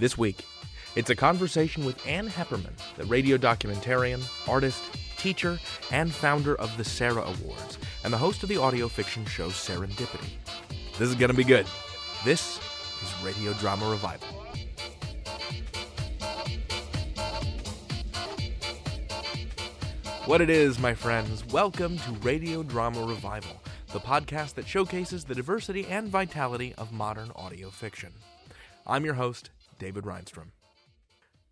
This week, it's a conversation with Ann Heppermann, the radio documentarian, artist, teacher, and founder of the Sarah Awards, and the host of the audio fiction show Serendipity. This is going to be good. This is Radio Drama Revival. What it is, my friends, welcome to Radio Drama Revival, the podcast that showcases the diversity and vitality of modern audio fiction. I'm your host, David Rheinstrom.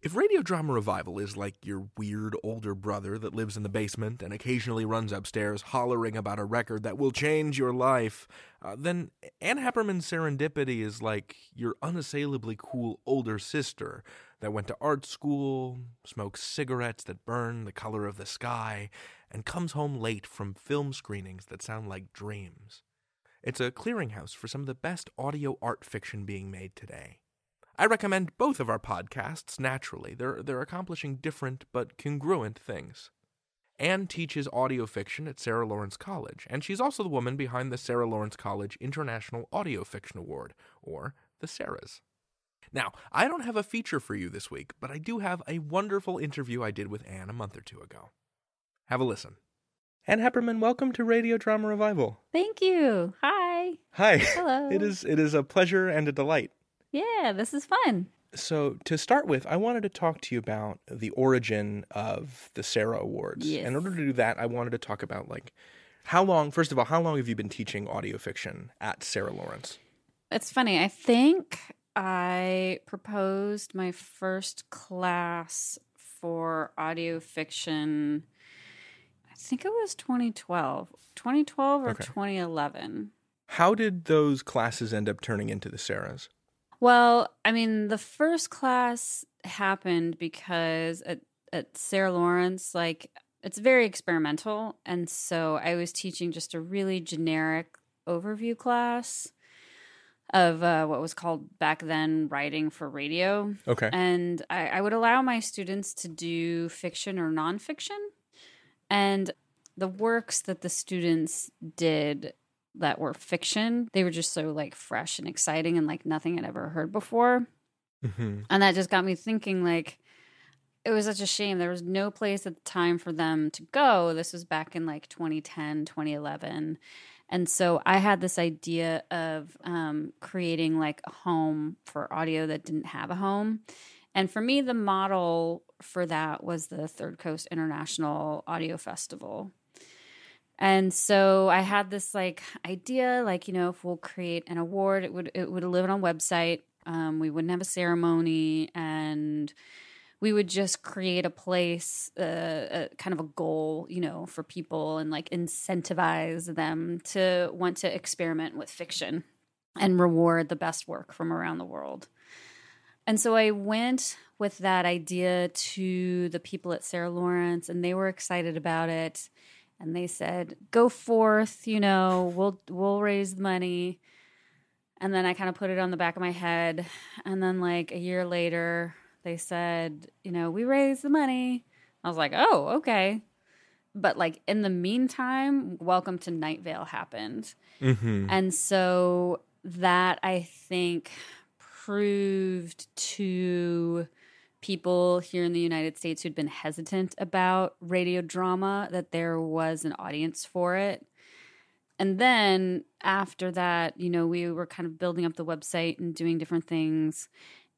If Radio Drama Revival is like your weird older brother that lives in the basement and occasionally runs upstairs hollering about a record that will change your life, uh, then Ann Heppermann's Serendipity is like your unassailably cool older sister that went to art school, smokes cigarettes that burn the color of the sky, and comes home late from film screenings that sound like dreams. It's a clearinghouse for some of the best audio art fiction being made today. I recommend both of our podcasts, naturally. They're, they're accomplishing different but congruent things. Ann teaches audio fiction at Sarah Lawrence College, and she's also the woman behind the Sarah Lawrence College International Audio Fiction Award, or the Sarahs. Now, I don't have a feature for you this week, but I do have a wonderful interview I did with Ann a month or two ago. Have a listen. Ann Heppermann, welcome to Radio Drama Revival. Thank you. Hi. Hi. Hello. It is it is a pleasure and a delight. Yeah, this is fun. So, to start with, I wanted to talk to you about the origin of the Sarah Awards. Yes. In order to do that, I wanted to talk about like how long, first of all, how long have you been teaching audio fiction at Sarah Lawrence? It's funny. I think I proposed my first class for audio fiction. I think it was 2012. 2012 or Okay. 2011. How did those classes end up turning into the Sarahs? Well, I mean, the first class happened because at, at Sarah Lawrence, like, it's very experimental. And so I was teaching just a really generic overview class of uh, what was called back then writing for radio. Okay. And I, I would allow my students to do fiction or nonfiction. And the works that the students did that were fiction, they were just so like fresh and exciting and like nothing I'd ever heard before. hmm And that just got me thinking like it was such a shame. There was no place at the time for them to go. This was back in like 2010, 2011. And so I had this idea of um, creating like a home for audio that didn't have a home. And for me, the model for that was the Third Coast International Audio Festival. And so I had this like idea, like you know, if we'll create an award, it would it would live on a website. Um, we wouldn't have a ceremony, and we would just create a place, uh, a, kind of a goal, you know, for people, and like incentivize them to want to experiment with fiction and reward the best work from around the world. And so I went with that idea to the people at Sarah Lawrence, and they were excited about it. And they said, "Go forth, you know, we'll we'll raise the money." And then I kind of put it on the back of my head. And then like a year later, they said, "You know, we raised the money." I was like, "Oh, okay." But like in the meantime, Welcome to Night Vale happened. hmm And so that I think proved to people here in the United States who'd been hesitant about radio drama that there was an audience for it. And then after that, you know, we were kind of building up the website and doing different things.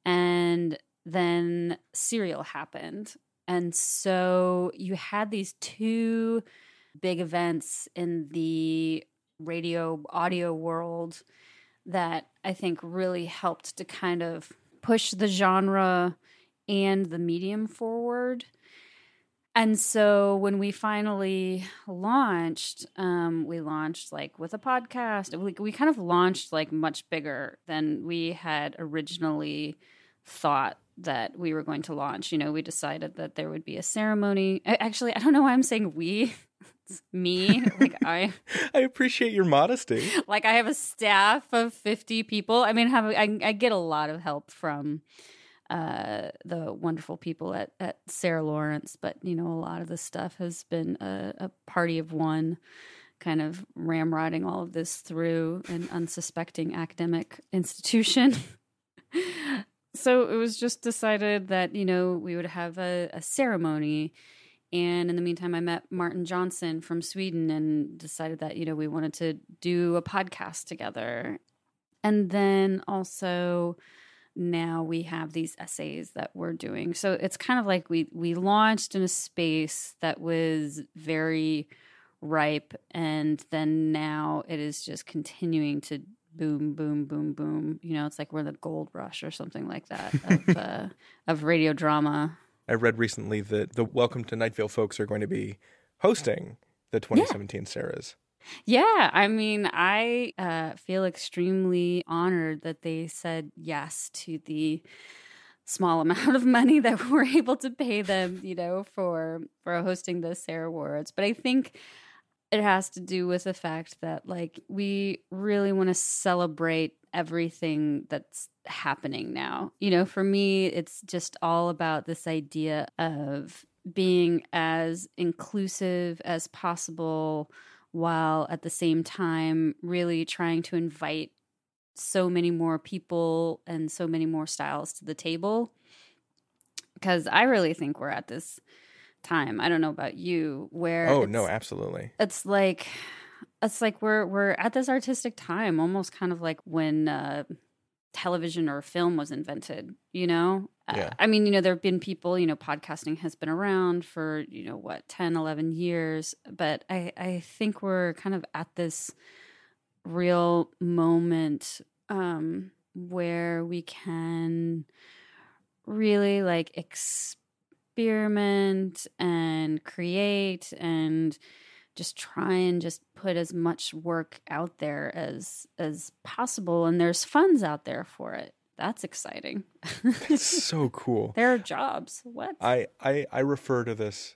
And then Serial happened. And so you had these two big events in the radio audio world that I think really helped to kind of push the genre and the medium forward. And so when we finally launched, um, we launched like with a podcast. We, we kind of launched like much bigger than we had originally thought that we were going to launch. You know, we decided that there would be a ceremony. Actually, I don't know why I'm saying we. It's me. Like I I appreciate your modesty. like I have a staff of 50 people. I mean, have I, I get a lot of help from uh, the wonderful people at, at Sarah Lawrence, but you know, a lot of the stuff has been a, a party of one, kind of ramrodding all of this through an unsuspecting academic institution. so it was just decided that, you know, we would have a, a ceremony. And in the meantime, I met Martin Johnson from Sweden and decided that, you know, we wanted to do a podcast together. And then also now we have these essays that we're doing. So it's kind of like we we launched in a space that was very ripe and then now it is just continuing to boom boom boom boom you know it's like we're the gold rush or something like that of, uh, of radio drama i read recently that the welcome to night vale folks are going to be hosting the 2017 yeah. sarahs yeah, I mean, I uh, feel extremely honored that they said yes to the small amount of money that we're able to pay them, you know, for for hosting the Sarah Awards. But I think it has to do with the fact that like we really want to celebrate everything that's happening now. You know, for me, it's just all about this idea of being as inclusive as possible while at the same time really trying to invite so many more people and so many more styles to the table. Because I really think we're at this time. I don't know about you, where oh no, absolutely. It's like it's like we're we're at this artistic time, almost kind of like when uh, television or film was invented. You know, yeah. I mean, you know, there have been people. You know, podcasting has been around for you know what 10, 11 years, but I I think we're kind of at this real moment um, where we can really like experiment and create and just try and just put as much work out there as as possible and there's funds out there for it that's exciting that's so cool there are jobs what I, I i refer to this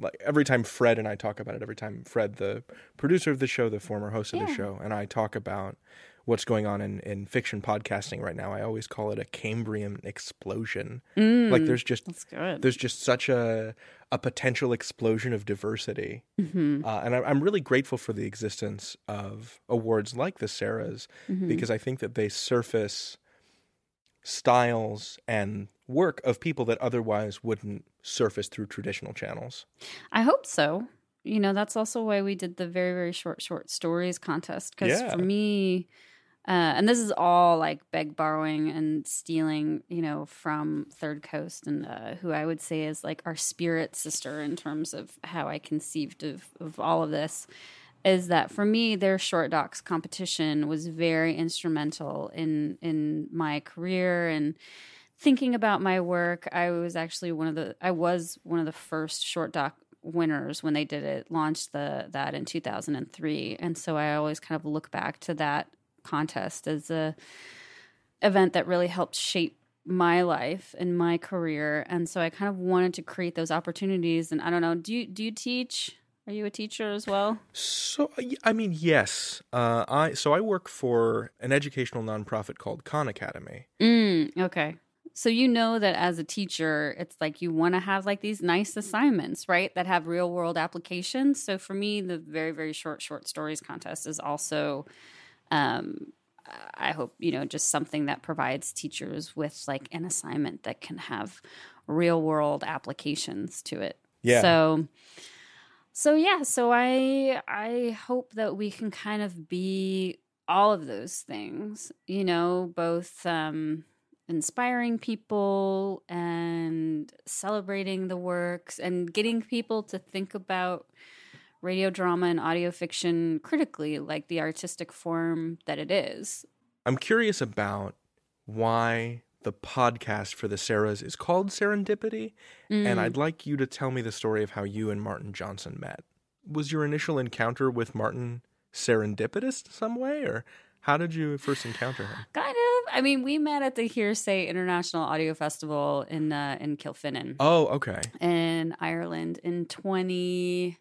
like every time fred and i talk about it every time fred the producer of the show the former host of yeah. the show and i talk about what's going on in, in fiction podcasting right now. I always call it a Cambrian explosion. Mm, like there's just there's just such a a potential explosion of diversity, mm-hmm. uh, and I, am really grateful for the existence of awards like the Sarahs mm-hmm. because I think that they surface styles and work of people that otherwise wouldn't surface through traditional channels. I hope so. You know, that's also why we did the very, very short, short stories contest. Because yeah. for me, uh, and this is all like beg borrowing and stealing, you know, from Third Coast and uh, who I would say is like our spirit sister in terms of how I conceived of, of all of this. Is that for me, their short docs competition was very instrumental in in my career and thinking about my work. I was actually one of the I was one of the first short doc winners when they did it launched the that in 2003 and so i always kind of look back to that contest as a event that really helped shape my life and my career. And so i kind of wanted to create those opportunities. And i don't know do you do you teach are you a teacher as well? So i mean yes. Uh, i so i work for an educational nonprofit called khan academy. Mm, okay. So you know that as a teacher it's like you want to have like these nice assignments right that have real world applications? So for me the very very short short stories contest is also um, I hope you know just something that provides teachers with like an assignment that can have real world applications to it. Yeah. So so yeah, so I I hope that we can kind of be all of those things, you know, both um inspiring people and celebrating the works and getting people to think about radio drama and audio fiction critically, like the artistic form that it is. I'm curious about why the podcast for the Sarahs is called Serendipity, mm. and I'd like you to tell me the story of how you and Martin Johnson met. Was your initial encounter with Martin serendipitous some way, or how did you first encounter him? Kind of. I mean, we met at the Hearsay International Audio Festival in uh, in Kilfinane. Oh, okay. In Ireland in twenty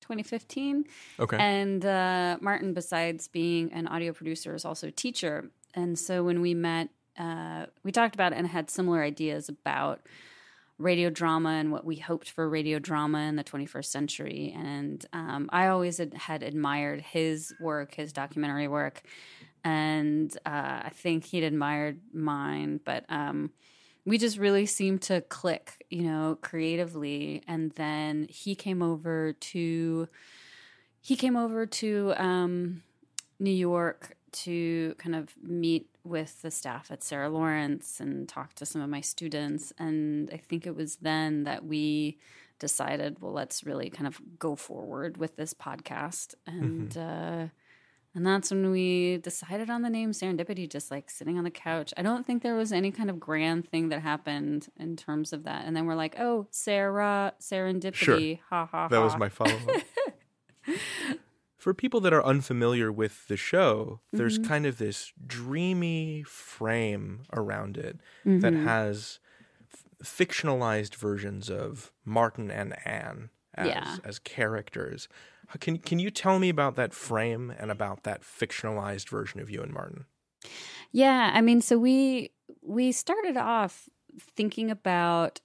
2015. Okay. And uh, Martin, besides being an audio producer, is also a teacher. And so when we met, uh, we talked about and had similar ideas about radio drama and what we hoped for radio drama in the 21st century. And um, I always had, had, admired his work, his documentary work. and uh, I think he'd admired mine, but um, we just really seemed to click, you know, creatively. And then he came over to he came over to um, New York to kind of meet with the staff at Sarah Lawrence and talk to some of my students. And I think it was then that we decided, well, let's really kind of go forward with this podcast. And mm-hmm. uh, and that's when we decided on the name Serendipity, just like sitting on the couch. I don't think there was any kind of grand thing that happened in terms of that. And then we're like, oh, Sarah, Serendipity. Sure. Ha ha That was my follow up. For people that are unfamiliar with the show, there's mm-hmm. kind of this dreamy frame around it mm-hmm. that has f- fictionalized versions of Martin and Ann as, yeah. as characters. Can can you tell me about that frame and about that fictionalized version of you and Martin? Yeah, I mean, so we we started off thinking about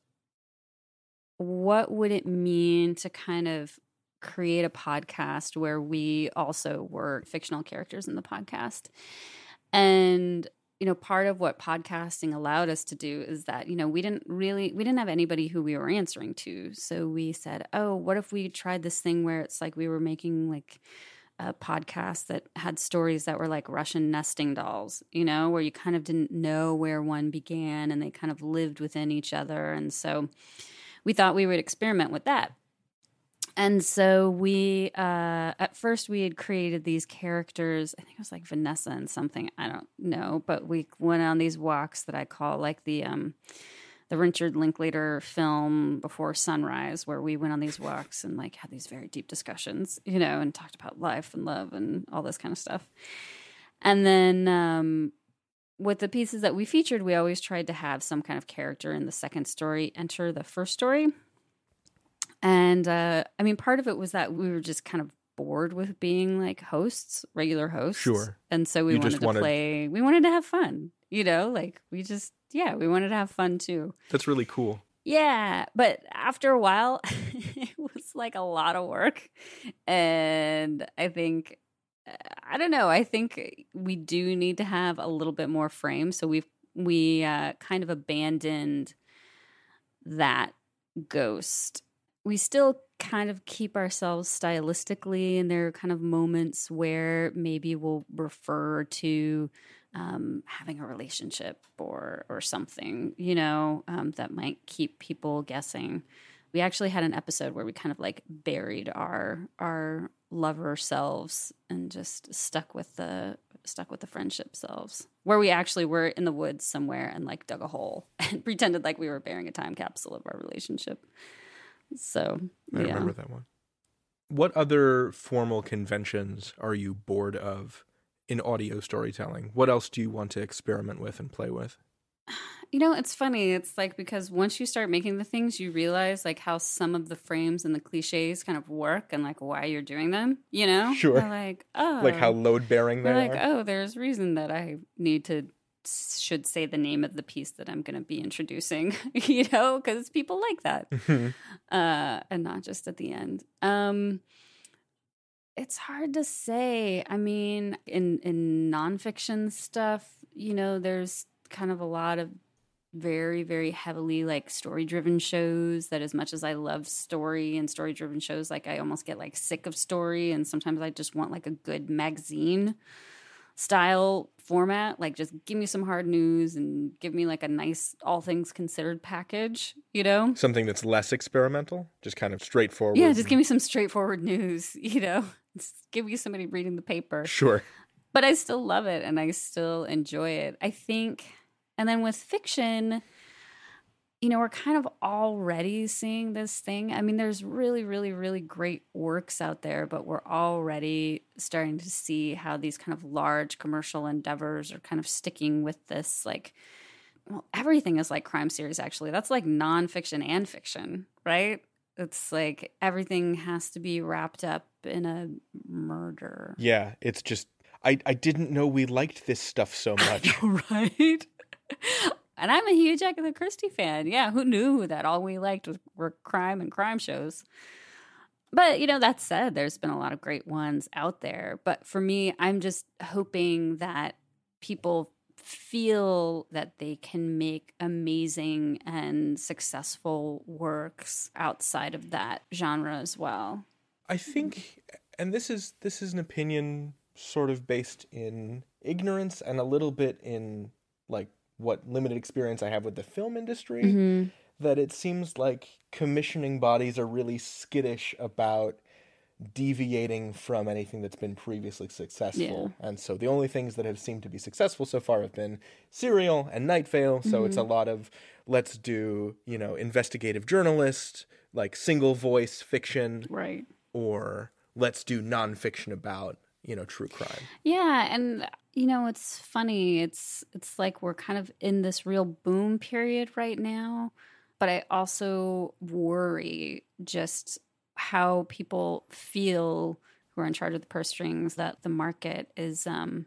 what would it mean to kind of create a podcast where we also were fictional characters in the podcast. And you know part of what podcasting allowed us to do is that you know we didn't really we didn't have anybody who we were answering to. So we said oh what if we tried this thing where it's like we were making like a podcast that had stories that were like russian nesting dolls you know where you kind of didn't know where one began and they kind of lived within each other? And so we thought we would experiment with that and so we, uh, at first, we had created these characters. I think it was like Vanessa and something. I don't know, but we went on these walks that I call like the um, the Richard Linklater film Before Sunrise, where we went on these walks and like had these very deep discussions, you know, and talked about life and love and all this kind of stuff. And then um, with the pieces that we featured, we always tried to have some kind of character in the second story enter the first story. And uh, I mean, part of it was that we were just kind of bored with being like hosts, regular hosts. Sure. And so we you wanted to wanted... play, we wanted to have fun, you know, like we just, yeah, we wanted to have fun too. That's really cool. Yeah. But after a while, it was like a lot of work. And I think, uh, I don't know, I think we do need to have a little bit more frame. So we've, we uh, kind of abandoned that ghost we still kind of keep ourselves stylistically, and there are kind of moments where maybe we'll refer to um, having a relationship or or something, you know, um, that might keep people guessing. We actually had an episode where we kind of like buried our our lover selves and just stuck with the stuck with the friendship selves where we actually were in the woods somewhere and like dug a hole and pretended like we were burying a time capsule of our relationship so I yeah. remember that one. What other formal conventions are you bored of in audio storytelling? What else do you want to experiment with and play with? You know, it's funny. It's like because once you start making the things, you realize like how some of the frames and the cliches kind of work and like why you're doing them. You know, sure. You're like oh, like how oh. load bearing they like, are. Like, oh, there's reason that I need to should say the name of the piece that I'm going to be introducing, you know, because people like that, mm-hmm. uh, and not just at the end. Um, it's hard to say. I mean, in in nonfiction stuff, you know, there's kind of a lot of very very heavily like story driven shows that as much as i love story and story driven shows like i almost get like sick of story and sometimes i just want like a good magazine style format. Like, just give me some hard news and give me like a nice, all things considered package, you know? Something that's less experimental, just kind of straightforward. Yeah, just give me some straightforward news, you know? Just give me somebody reading the paper. Sure. But I still love it and I still enjoy it. I think, and then with fiction, you know, we're kind of already seeing this thing. I mean, there's really, really, really great works out there, but we're already starting to see how these kind of large commercial endeavors are kind of sticking with this, like, well, everything is like crime series, actually. That's like nonfiction and fiction, right? It's like everything has to be wrapped up in a murder. Yeah, it's just I, I didn't know we liked this stuff so much. right? And I'm a huge Agatha Christie fan. Yeah, who knew that all we liked were crime and crime shows? But, you know, that said, there's been a lot of great ones out there. But for me, I'm just hoping that people feel that they can make amazing and successful works outside of that genre as well. I think and this is this is an opinion sort of based in ignorance and a little bit in like what limited experience I have with the film industry Mm-hmm. that it seems like commissioning bodies are really skittish about deviating from anything that's been previously successful. And so the only things that have seemed to be successful so far have been Serial and Night Vale. So it's a lot of let's do, you know, investigative journalist, like single voice fiction, Right. or let's do nonfiction about, you know, true crime. Yeah, and you know, it's funny. It's it's like we're kind of in this real boom period right now, but I also worry just how people feel who are in charge of the purse strings that the market is um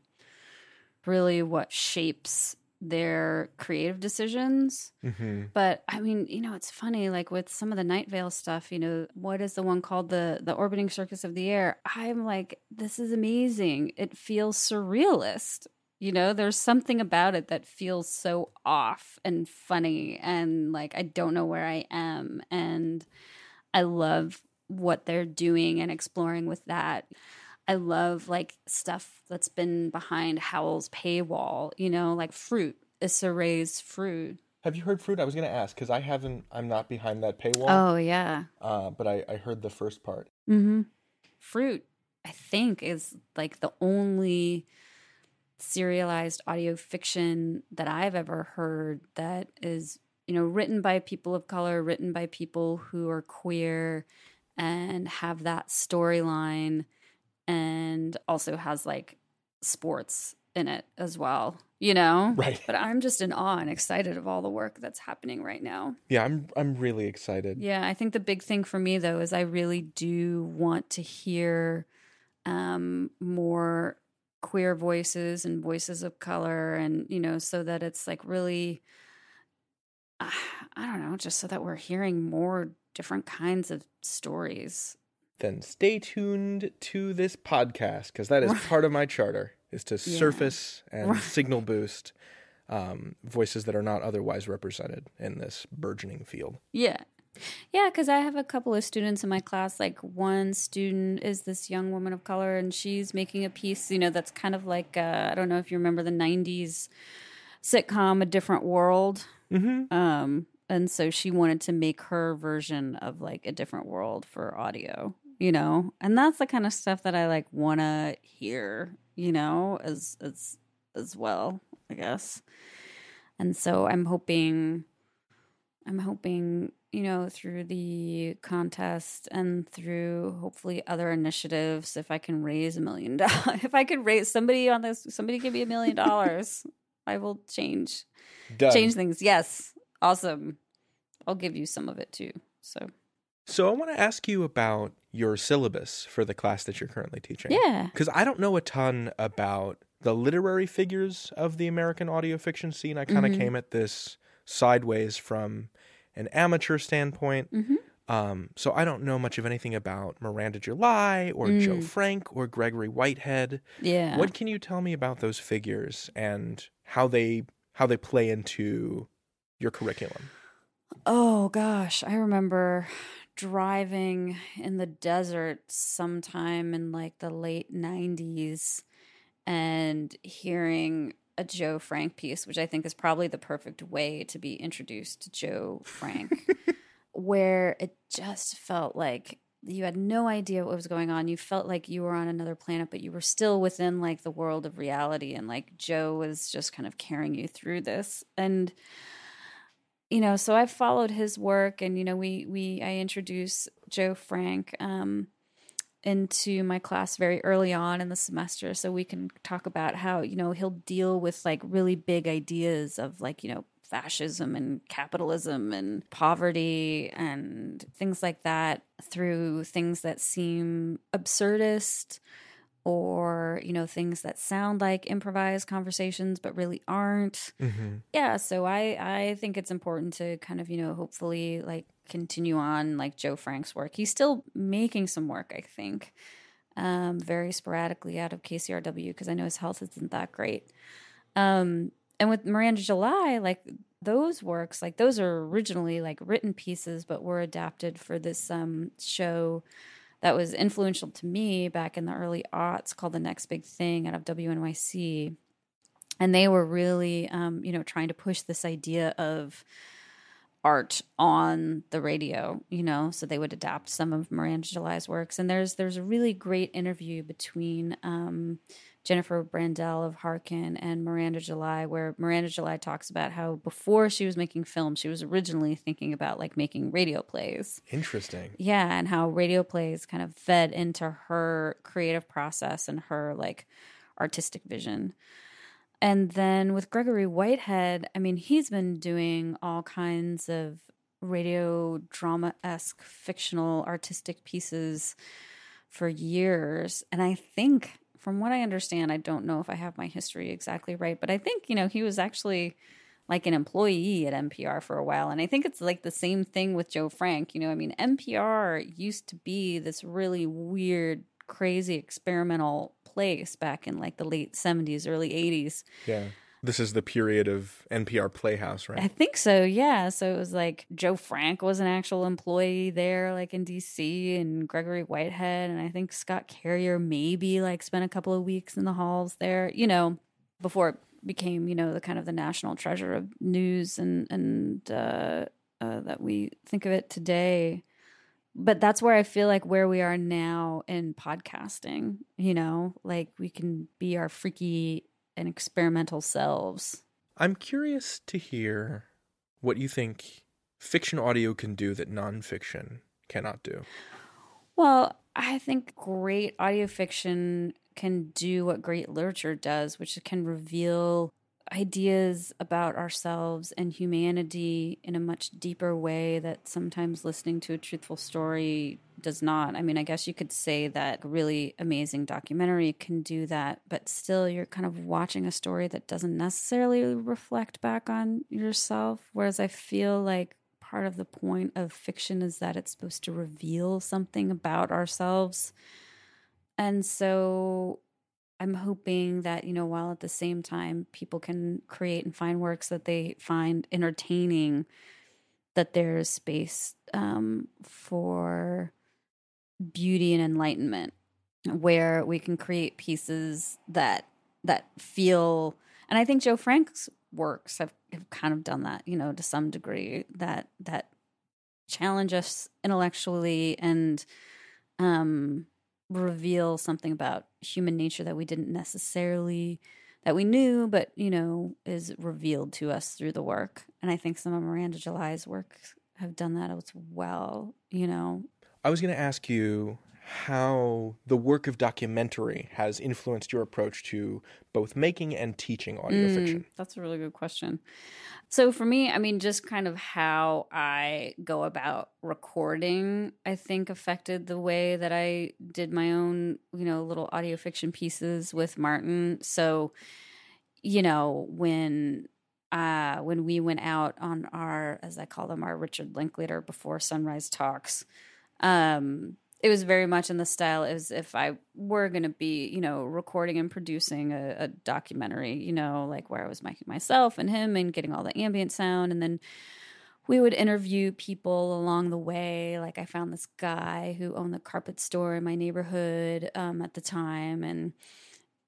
really what shapes their creative decisions. Mm-hmm. But I mean, you know, it's funny. Like with some of the Night Vale stuff, you know, what is the one called the the orbiting circus of the air? I'm like, this is amazing. It feels surrealist. You know, there's something about it that feels so off and funny, and like I don't know where I am, and I love what they're doing and exploring with that. I love like stuff that's been behind Howl's paywall, you know, like fruit, Issa Rae's fruit. Have you heard Fruit? I was going to ask because I haven't. I'm not behind that paywall. Oh yeah. Uh, but I, I heard the first part. Mm-hmm. Fruit, I think, is like the only serialized audio fiction that I've ever heard that is, you know, written by people of color, written by people who are queer and have that storyline and also has like sports in it as well, you know? Right. But I'm just in awe and excited of all the work that's happening right now. Yeah, I'm I'm really excited. Yeah, I think the big thing for me though is I really do want to hear um, more queer voices and voices of color, and you know, so that it's like really, uh, I don't know, just so that we're hearing more different kinds of stories. Then stay tuned to this podcast because that is part of my charter is to Yeah. surface and signal boost um, voices that are not otherwise represented in this burgeoning field. Yeah. Yeah, because I have a couple of students in my class. Like one student is this young woman of color, and she's making a piece, you know, that's kind of like uh, I don't know if you remember the '90s sitcom "A Different World." Mm-hmm. Um, and so she wanted to make her version of like a different world for audio, you know, and that's the kind of stuff that I like want to hear, you know, as as as well, I guess. And so I'm hoping, I'm hoping, you know, through the contest and through hopefully other initiatives, if I can raise a million dollars, if I could raise somebody on this, somebody give me a million dollars, I will change Done. change things. Yes. Awesome. I'll give you some of it too. So, So I want to ask you about your syllabus for the class that you're currently teaching. yeah. Because I don't know a ton about the literary figures of the American audio fiction scene. I kind of Mhm. came at this sideways from an amateur standpoint. Mhm. Um, so I don't know much of anything about Miranda July or Joe Mm. Frank or Gregory Whitehead. Yeah. What can you tell me about those figures and how they how they play into your curriculum? Oh gosh, I remember driving in the desert sometime in like the late 90s and hearing a Joe Frank piece, which I think is probably the perfect way to be introduced to Joe Frank, where it just felt like you had no idea what was going on. You felt like you were on another planet, but you were still within like the world of reality. And like Joe was just kind of carrying you through this. And you know, so I followed his work, and you know, we we I introduced Joe Frank um, into my class very early on in the semester, so we can talk about how you know he'll deal with like really big ideas of like you know fascism and capitalism and poverty and things like that through things that seem absurdist or you know things that sound like improvised conversations but really aren't Mm-hmm. yeah so i i think it's important to kind of you know hopefully like continue on like Joe Frank's work. He's still making some work, I think, um, very sporadically out of KCRW because I know his health isn't that great. Um, and with Miranda July, like those works, like those are originally like written pieces, but were adapted for this um, show that was influential to me back in the early aughts called The Next Big Thing out of WNYC. And they were really, um, you know, trying to push this idea of art on the radio, you know, so they would adapt some of Miranda works. And there's there's a really great interview between um, Jennifer Brandel of Hearken and Miranda July, where Miranda July talks about how before she was making films, she was originally thinking about like making radio plays. Interesting. Yeah, and how radio plays kind of fed into her creative process and her like artistic vision. And then with Gregory Whitehead, I mean, he's been doing all kinds of radio drama esque fictional artistic pieces for years. And I think, from what I understand, I don't know if I have my history exactly right, but I think, you know, he was actually like an employee at NPR for a while. And I think it's like the same thing with Joe Frank. You know, I mean, NPR used to be this really weird, crazy experimental place back in like the late 70s, early 80s. Yeah. This is the period of NPR Playhouse, right? I think so, yeah. So it was like Joe Frank was an actual employee there, like in DC, and Gregory Whitehead. And I think Scott Carrier maybe like spent a couple of weeks in the halls there, you know, before it became, you know, the kind of the national treasure of news and, and, uh, uh, that we think of it today but that's where I feel like where we are now in podcasting, you know, like we can be our freaky and experimental selves. I'm curious to hear what you think fiction audio can do that nonfiction cannot do. Well, I think great audio fiction can do what great literature does, which can reveal ideas about ourselves and humanity in a much deeper way that sometimes listening to a truthful story does not. I mean, I guess you could say that a really amazing documentary can do that, but still you're kind of watching a story that doesn't necessarily reflect back on yourself. Whereas I feel like part of the point of fiction is that it's supposed to reveal something about ourselves. And so I'm hoping that, you know, while at the same time people can create and find works that they find entertaining, that there's space um, for beauty and enlightenment where we can create pieces that that feel and I think Joe Frank's works have, have kind of done that, you know, to some degree, that that challenge us intellectually and um reveal something about human nature that we didn't necessarily that we knew but you know is revealed to us through the work. And i think some of miranda july's work have done that as well you know? I was going to ask you how the work of documentary has influenced your approach to both making and teaching audio mm, fiction? That's a really good question. So, for me, I mean, just kind of how I go about recording, I think affected the way that I did my own, you know, little audio fiction pieces with Martin. So, you know, when uh, when we went out on our, as I call them, our Richard Linklater before sunrise talks, um, it was very much in the style as if I were going to be, you know, recording and producing a, a, documentary, you know, like where I was making myself and him and getting all the ambient sound. And then we would interview people along the way. Like I found this guy who owned the carpet store in my neighborhood um, at the time. And,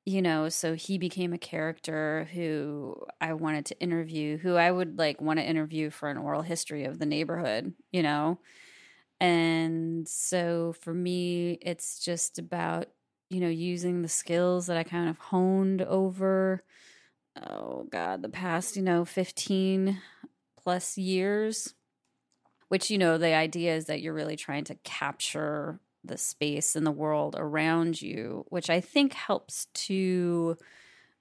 you know, so he became a character who I wanted to interview, who I would like want to interview for an oral history of the neighborhood, you know and so for me, it's just about, you know, using the skills that I kind of honed over, oh God, the past, you know, 15 plus years. Which, you know, the idea is that you're really trying to capture the space and the world around you, which I think helps to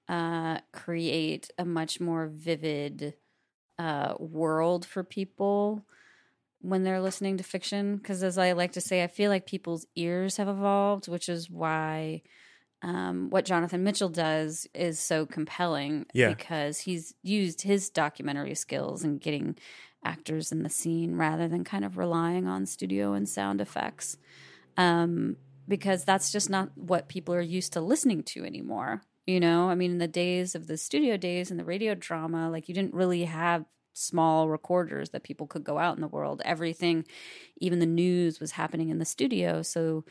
uh, create a much more vivid uh, world for people when they're listening to fiction because as i like to say i feel like people's ears have evolved which is why um, what Jonathan Mitchell does is so compelling Yeah. because he's used his documentary skills in getting actors in the scene rather than kind of relying on studio and sound effects. Um, because that's just not what people are used to listening to anymore. You know, I mean, in the days of the studio days and the radio drama, like you didn't really have small recorders that people could go out in the world. Everything, even the news, was happening in the studio. So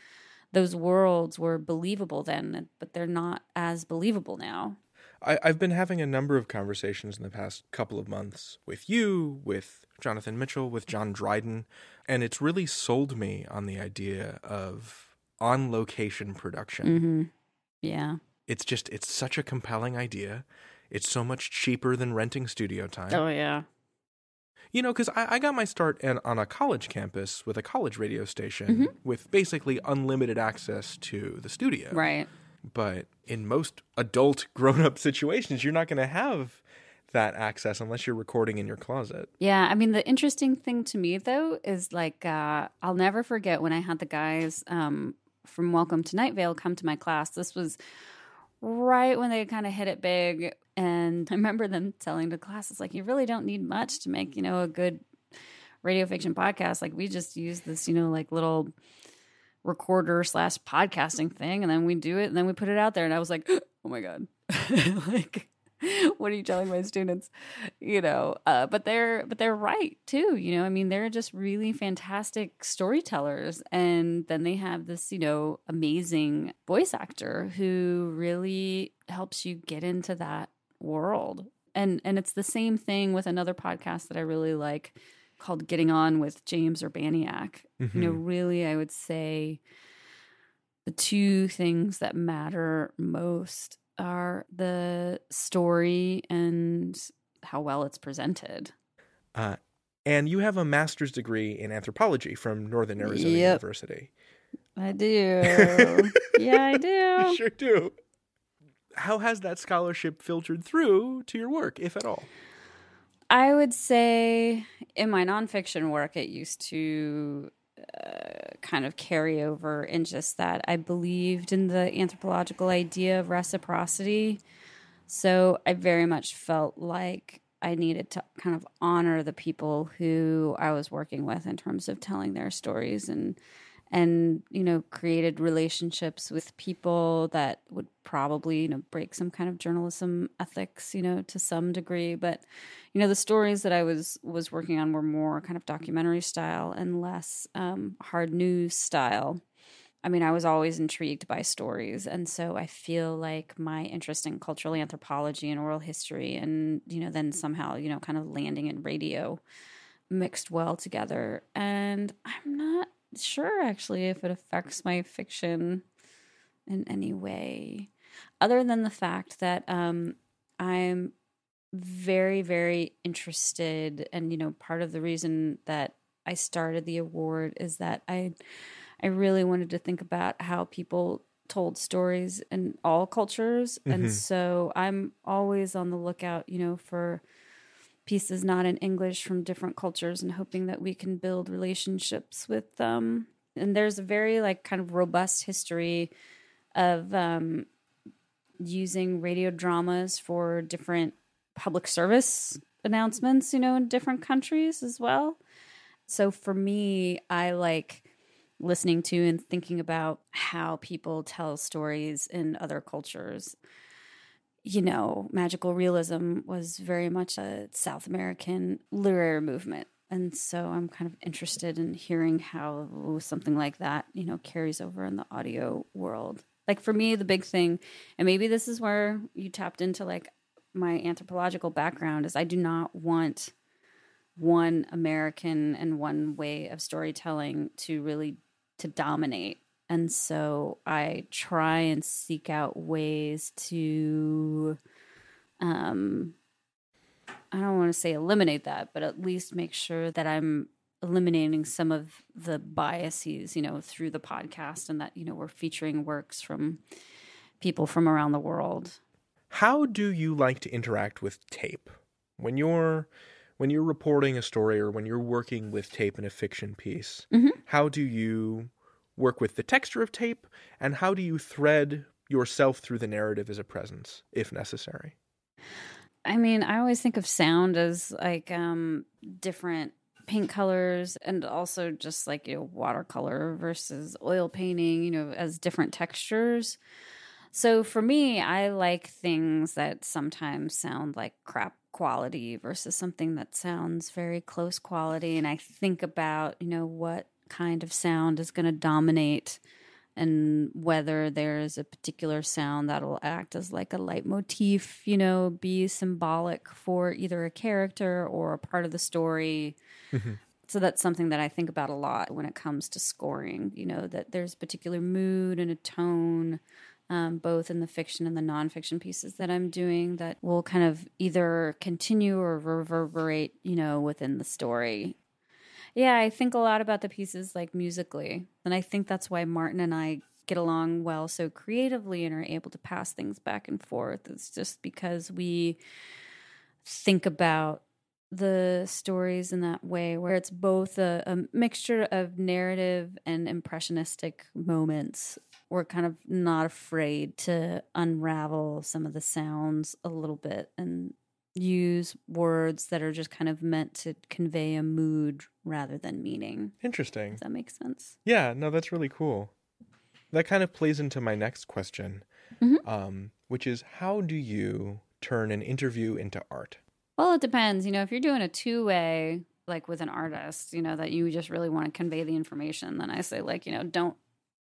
those worlds were believable then, but they're not as believable now. I, I've been having a number of conversations in the past couple of months with you, with Jonathan Mitchell, with John Dryden, and it's really sold me on the idea of on location production. Mm-hmm. Yeah. It's just, it's such a compelling idea. It's so much cheaper than renting studio time. Oh yeah. You know, because I, I got my start in, on a college campus with a college radio station Mm-hmm. with basically unlimited access to the studio. Right. But in most adult grown up situations, you're not going to have that access unless you're recording in your closet. Yeah, I mean the interesting thing to me though is like uh, I'll never forget when I had the guys um, from Welcome to Night Vale come to my class. This was right when they kind of hit it big, and I remember them telling the class, "It's like you really don't need much to make you know a good radio fiction podcast. Like we just use this you know like little." recorder slash podcasting thing and then we do it and then we put it out there and i was like oh my god like what are you telling my students you know uh, but they're but they're right too you know i mean they're just really fantastic storytellers. And then they have this you know amazing voice actor who really helps you get into that world. And and it's the same thing with another podcast that i really like called getting on with james urbaniak. You know really i would say the two things that matter most are the story and how well it's presented. Uh, and you have a master's degree in anthropology from Northern Arizona Yep. University. I do. yeah, I You do. sure do. How has that scholarship filtered through to your work, if at all? I would say in my nonfiction work, it used to uh, kind of carry over in just that I believed in the anthropological idea of reciprocity. So I very much felt like I needed to kind of honor the people who I was working with in terms of telling their stories and and you know created relationships with people that would probably you know break some kind of journalism ethics you know to some degree. But you know the stories that i was was working on were more kind of documentary style and less um, hard news style. I mean i was always intrigued by stories. And so i feel like my interest in cultural anthropology and oral history and you know then somehow you know kind of landing in radio mixed well together. And i'm not sure actually if it affects my fiction in any way. Other than the fact that um, i'm very very interested and you know part of the reason that i started the award is that i i really wanted to think about how people told stories in all cultures. And so i'm always on the lookout you know for pieces not in English from different cultures and hoping that we can build relationships with them. And there's a very like kind of robust history of um, using radio dramas for different public service announcements, you know, in different countries as well. So for me, I like listening to and thinking about how people tell stories in other cultures you know, magical realism was very much a South American literary movement. And so I'm kind of interested in hearing how something like that, you know, carries over in the audio world. Like for me, the big thing, and maybe this is where you tapped into like my anthropological background, is I do not want one American and one way of storytelling to really to dominate and so i try and seek out ways to um i don't want to say eliminate that but at least make sure that i'm eliminating some of the biases you know through the podcast and that you know we're featuring works from people from around the world How do you like to interact with tape when you're when you're reporting a story or when you're working with tape in a fiction piece? Mhm. How do you work with the texture of tape and how do you thread yourself through the narrative as a presence, if necessary? I mean, I always think of sound as like um, different paint colors and also just like you know watercolor versus oil painting you know as different textures so for me i like things that sometimes sound like crap quality versus something that sounds very close quality and i think about you know what kind of sound is going to dominate and whether there's a particular sound that'll act as like a leitmotif, you know, be symbolic for either a character or a part of the story. Mm-hmm. So that's something that I think about a lot when it comes to scoring, you know, that there's a particular mood and a tone. Um, both in the fiction and the nonfiction pieces that I'm doing that will kind of either continue or reverberate, you know, within the story. Yeah, I think a lot about the pieces like musically. And I think that's why Martin and I get along well so creatively and are able to pass things back and forth. It's just because we think about the stories in that way where it's both a, a mixture of narrative and impressionistic moments we're kind of not afraid to unravel some of the sounds a little bit and use words that are just kind of meant to convey a mood rather than meaning. Interesting. Does that make sense? Yeah, no, that's really cool. That kind of plays into my next question, mm-hmm. um, which is how do you turn an interview into art? Well, it depends. You know, if you're doing a two way, like with an artist, you know, that you just really want to convey the information, then I say, like, you know, don't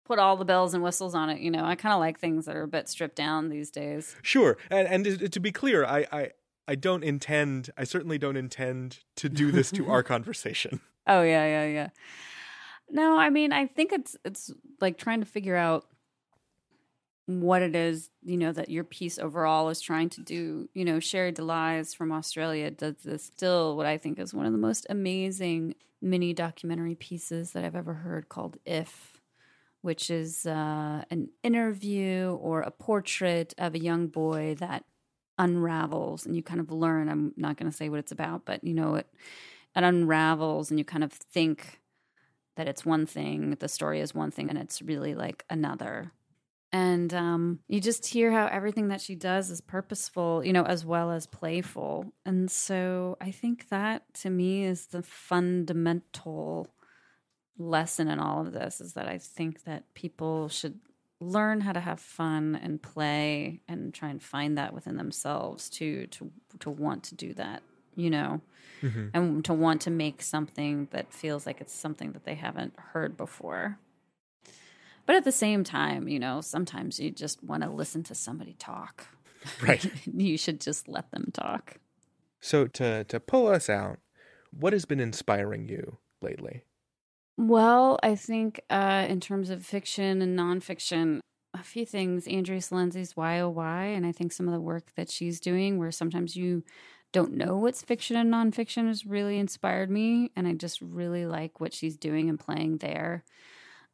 put all the bells and whistles on it. You know, I kind of like things that are a bit stripped down these days. Sure, and and to be clear, I I I don't intend. I certainly don't intend to do this to our conversation. Oh yeah, yeah, yeah. No, I mean, I think it's it's like trying to figure out what it is, you know, that your piece overall is trying to do. You know, Sherre DeLys from Australia does this still what I think is one of the most amazing mini documentary pieces that I've ever heard called If, which is uh, an interview or a portrait of a young boy that unravels and you kind of learn. I'm not going to say what it's about, but you know, it, it unravels and you kind of think that it's one thing, the story is one thing, and it's really like another. And um, you just hear how everything that she does is purposeful, you know, as well as playful. And so I think that to me is the fundamental lesson in all of this is that I think that people should learn how to have fun and play and try and find that within themselves to to to want to do that you know? Mm-hmm. and to want to make something that feels like it's something that they haven't heard before. But at the same time you know sometimes you just want to listen to somebody talk. Right. You should just let them talk. So to to pull us out what has been inspiring you lately well, I think uh, in terms of fiction and nonfiction, a few things. Andrea Silenzi's Why Oh Why, and I think some of the work that she's doing, where sometimes you don't know what's fiction and nonfiction, has really inspired me, and I just really like what she's doing and playing there.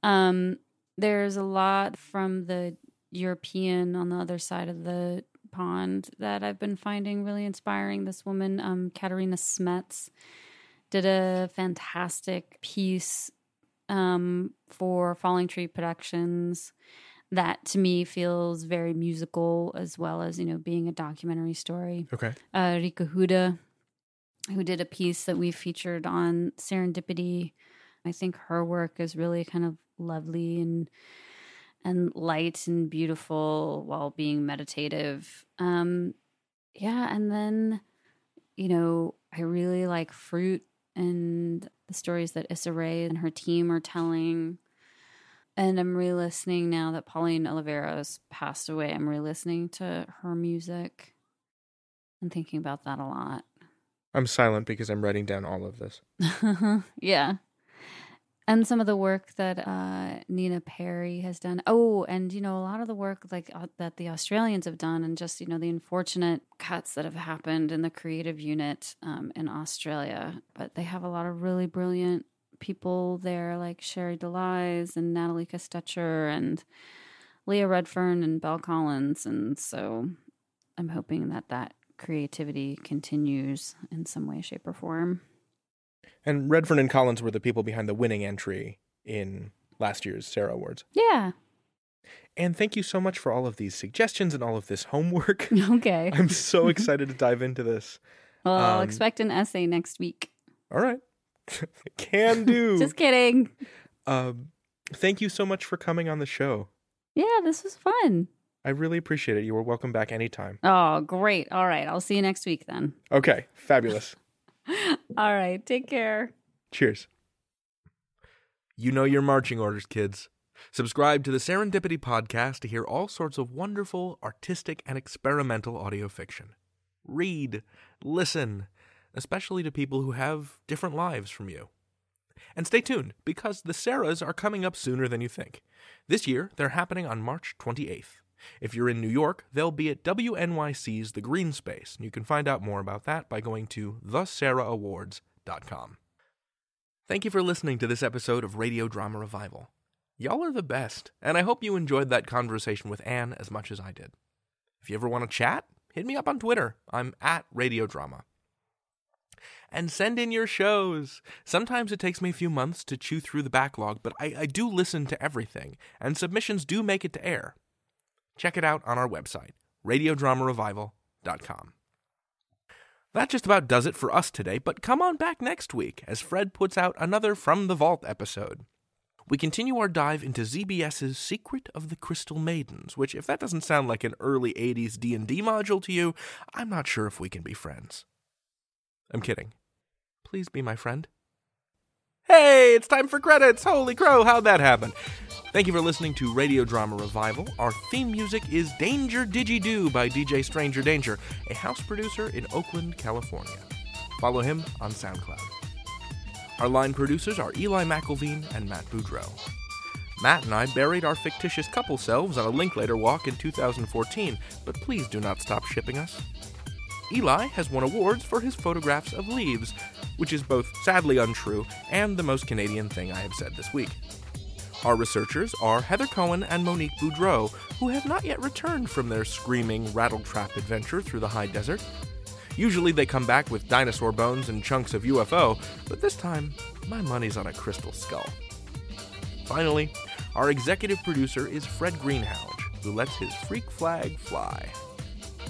Um, there's a lot from the European on the other side of the pond that I've been finding really inspiring. This woman, um, Katarina Smets did a fantastic piece um, for Falling Tree Productions that to me feels very musical as well as you know being a documentary story. Okay. Uh, Rikke Houd, who did a piece that we featured on Serendipity, I think her work is really kind of lovely and and light and beautiful while being meditative. Um, yeah, and then you know I really like fruit and the stories that Issa Rae and her team are telling. And I'm re listening now that Pauline Oliveros has passed away. I'm re listening to her music and thinking about that a lot. I'm silent because I'm writing down all of this. yeah and some of the work that uh, Nina Perry has done. Oh, and you know a lot of the work like uh, that the Australians have done, and just you know the unfortunate cuts that have happened in the creative unit um, in Australia. But they have a lot of really brilliant people there, like Sherre DeLys and Natalie Kestecher and Leah Redfern and Belle Collins, and so I'm hoping that that creativity continues in some way, shape, or form. And Redfern and Collins were the people behind the winning entry in last year's Sarah Awards. Yeah. And thank you so much for all of these suggestions and all of this homework. Okay. I'm so excited to dive into this. Well, I'll um, expect an essay next week. All right. Can do. Just kidding. Um, thank you so much for coming on the show. Yeah, this was fun. I really appreciate it. You are welcome back anytime. Oh, great. All right. I'll see you next week then. Okay, fabulous. All right. Take care. Cheers. You know your marching orders, kids. Subscribe to the Serendipity Podcast to hear all sorts of wonderful, artistic, and experimental audio fiction. Read, listen, especially to people who have different lives from you. And stay tuned, because the Sarahs are coming up sooner than you think. This year, they're happening on March 28th. If you're in New York, they'll be at WNYC's The Green Space, and you can find out more about that by going to thesarahawards.com. Thank you for listening to this episode of Radio Drama Revival. Y'all are the best, and I hope you enjoyed that conversation with Ann as much as I did. If you ever want to chat, hit me up on Twitter. I'm at Radio Drama. And send in your shows. Sometimes it takes me a few months to chew through the backlog, but I, I do listen to everything, and submissions do make it to air. Check it out on our website, radiodramarevival.com. That just about does it for us today, but come on back next week as Fred puts out another From the Vault episode. We continue our dive into ZBS's Secret of the Crystal Maidens, which if that doesn't sound like an early 80s D&D module to you, I'm not sure if we can be friends. I'm kidding. Please be my friend. Hey, it's time for credits. Holy crow, how'd that happen? Thank you for listening to Radio Drama Revival. Our theme music is Danger Didgeridoo by DJ Stranger Danger, a house producer in Oakland, California. Follow him on SoundCloud. Our line producers are Eli McElveen and Matt Boudreau. Matt and I buried our fictitious couple selves on a Linklater walk in 2014, but please do not stop shipping us. Eli has won awards for his photographs of leaves, which is both sadly untrue and the most Canadian thing I have said this week. Our researchers are Heather Cohen and Monique Boudreau, who have not yet returned from their screaming rattletrap adventure through the high desert. Usually they come back with dinosaur bones and chunks of UFO, but this time, my money's on a crystal skull. Finally, our executive producer is Fred Greenhalgh, who lets his freak flag fly.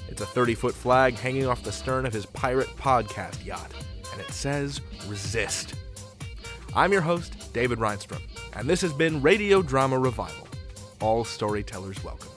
It's a 30 foot flag hanging off the stern of his pirate podcast yacht, and it says Resist. I'm your host, David Rheinstrom, and this has been Radio Drama Revival. All storytellers welcome.